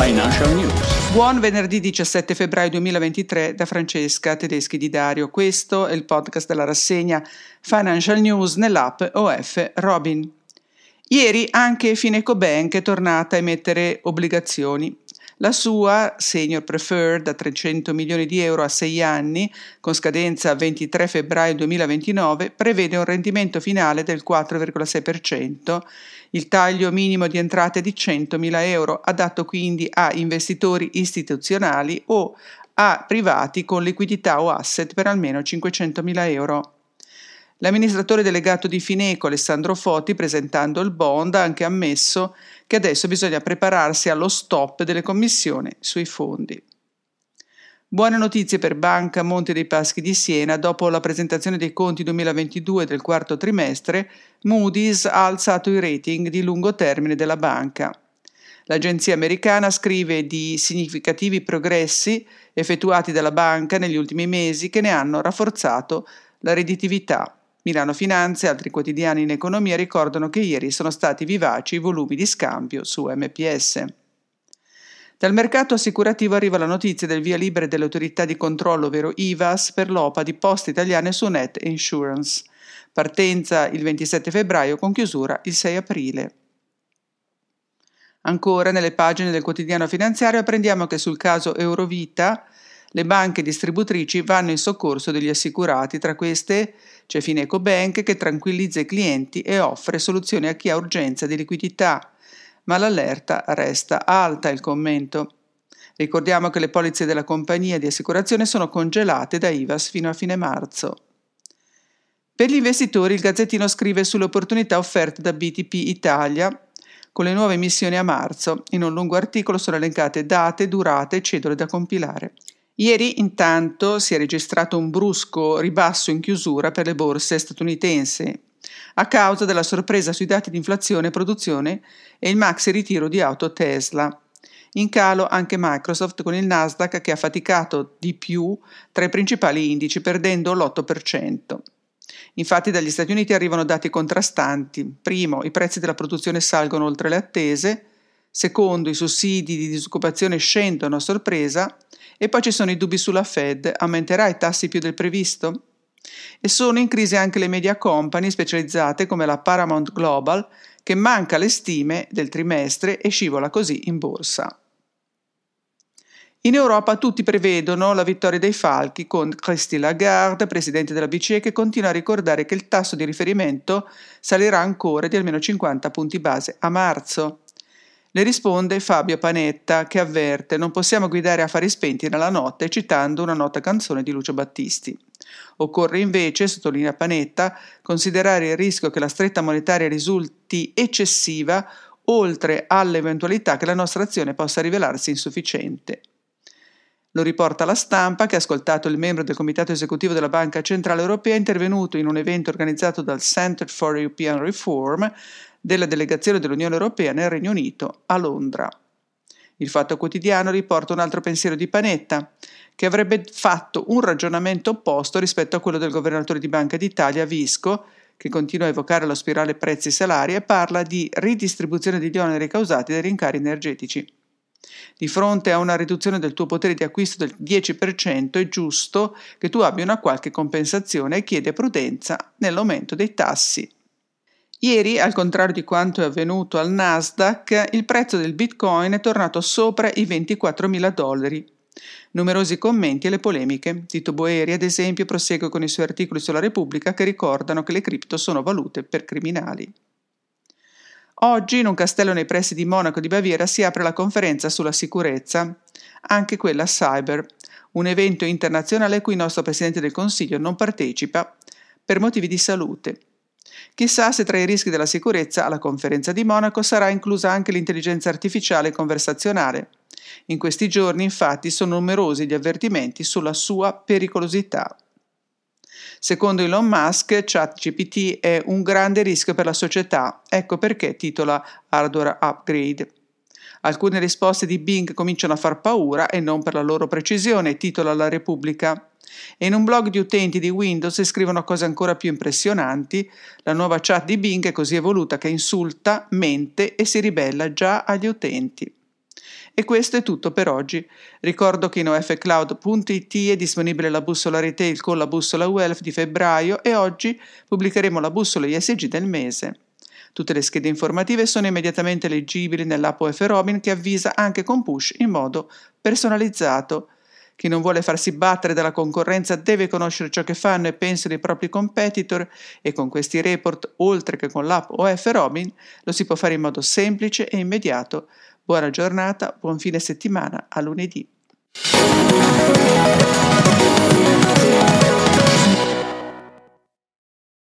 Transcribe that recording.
Financial News. Buon venerdì 17 febbraio 2023 da Francesca Tedeschi di Dario. Questo è il podcast della rassegna Financial News nell'app OF Robin. Ieri anche Fineco Bank è tornata a emettere obbligazioni. La sua Senior Preferred da 300 milioni di euro a 6 anni, con scadenza 23 febbraio 2029, prevede un rendimento finale del 4,6%, il taglio minimo di entrate di 100.000 euro, adatto quindi a investitori istituzionali o a privati con liquidità o asset per almeno 500.000 euro. L'amministratore delegato di Fineco, Alessandro Foti, presentando il bond, ha anche ammesso che adesso bisogna prepararsi allo stop delle commissioni sui fondi. Buone notizie per Banca Monte dei Paschi di Siena. Dopo la presentazione dei conti 2022 del quarto trimestre, Moody's ha alzato i rating di lungo termine della banca. L'agenzia americana scrive di significativi progressi effettuati dalla banca negli ultimi mesi che ne hanno rafforzato la redditività. Milano Finanze e altri quotidiani in economia ricordano che ieri sono stati vivaci i volumi di scambio su MPS. Dal mercato assicurativo arriva la notizia del via libera delle autorità di controllo, ovvero IVAS, per l'OPA di Poste Italiane su Net Insurance. Partenza il 27 febbraio con chiusura il 6 aprile. Ancora nelle pagine del quotidiano finanziario apprendiamo che sul caso Eurovita le banche distributrici vanno in soccorso degli assicurati, tra queste c'è Fineco Bank che tranquillizza i clienti e offre soluzioni a chi ha urgenza di liquidità, ma l'allerta resta alta il commento. Ricordiamo che le polizze della compagnia di assicurazione sono congelate da IVAS fino a fine marzo. Per gli investitori il Gazzettino scrive sulle opportunità offerte da BTP Italia con le nuove missioni a marzo. In un lungo articolo sono elencate date, durate e cedole da compilare. Ieri intanto si è registrato un brusco ribasso in chiusura per le borse statunitensi a causa della sorpresa sui dati di inflazione e produzione e il maxi ritiro di auto Tesla. In calo anche Microsoft con il Nasdaq che ha faticato di più tra i principali indici perdendo l'8%. Infatti dagli Stati Uniti arrivano dati contrastanti. Primo, i prezzi della produzione salgono oltre le attese. Secondo, i sussidi di disoccupazione scendono a sorpresa. E poi ci sono i dubbi sulla Fed, aumenterà i tassi più del previsto? E sono in crisi anche le media company specializzate come la Paramount Global, che manca le stime del trimestre e scivola così in borsa. In Europa tutti prevedono la vittoria dei falchi con Christine Lagarde, presidente della BCE, che continua a ricordare che il tasso di riferimento salirà ancora di almeno 50 punti base a marzo. Le risponde Fabio Panetta che avverte non possiamo guidare affari spenti nella notte citando una nota canzone di Lucio Battisti. Occorre invece, sottolinea Panetta, considerare il rischio che la stretta monetaria risulti eccessiva oltre all'eventualità che la nostra azione possa rivelarsi insufficiente. Lo riporta la stampa che ha ascoltato il membro del comitato esecutivo della Banca Centrale Europea intervenuto in un evento organizzato dal Center for European Reform della delegazione dell'Unione Europea nel Regno Unito a Londra. Il Fatto Quotidiano riporta un altro pensiero di Panetta, che avrebbe fatto un ragionamento opposto rispetto a quello del governatore di Banca d'Italia, Visco, che continua a evocare la spirale prezzi-salari e parla di ridistribuzione degli oneri causati dai rincari energetici. Di fronte a una riduzione del tuo potere di acquisto del 10% è giusto che tu abbia una qualche compensazione e chiede prudenza nell'aumento dei tassi. Ieri, al contrario di quanto è avvenuto al Nasdaq, il prezzo del Bitcoin è tornato sopra i 24.000 dollari. Numerosi commenti e le polemiche. Tito Boeri, ad esempio, prosegue con i suoi articoli sulla Repubblica che ricordano che le cripto sono valute per criminali. Oggi, in un castello nei pressi di Monaco di Baviera, si apre la conferenza sulla sicurezza, anche quella cyber, un evento internazionale a cui il nostro Presidente del Consiglio non partecipa per motivi di salute. Chissà se tra i rischi della sicurezza alla conferenza di Monaco sarà inclusa anche l'intelligenza artificiale conversazionale. In questi giorni, infatti, sono numerosi gli avvertimenti sulla sua pericolosità. Secondo Elon Musk, ChatGPT è un grande rischio per la società, ecco perché titola Hardware Upgrade. Alcune risposte di Bing cominciano a far paura e non per la loro precisione, titola La Repubblica. E in un blog di utenti di Windows scrivono cose ancora più impressionanti. La nuova chat di Bing è così evoluta che insulta, mente e si ribella già agli utenti. E questo è tutto per oggi. Ricordo che in ofcloud.it è disponibile la bussola retail con la bussola Wealth di febbraio e oggi pubblicheremo la bussola ISG del mese. Tutte le schede informative sono immediatamente leggibili nell'app OF Robin che avvisa anche con push in modo personalizzato. Chi non vuole farsi battere dalla concorrenza deve conoscere ciò che fanno e pensano i propri competitor e con questi report, oltre che con l'app OF Robin, lo si può fare in modo semplice e immediato Buona giornata, buon fine settimana, a lunedì.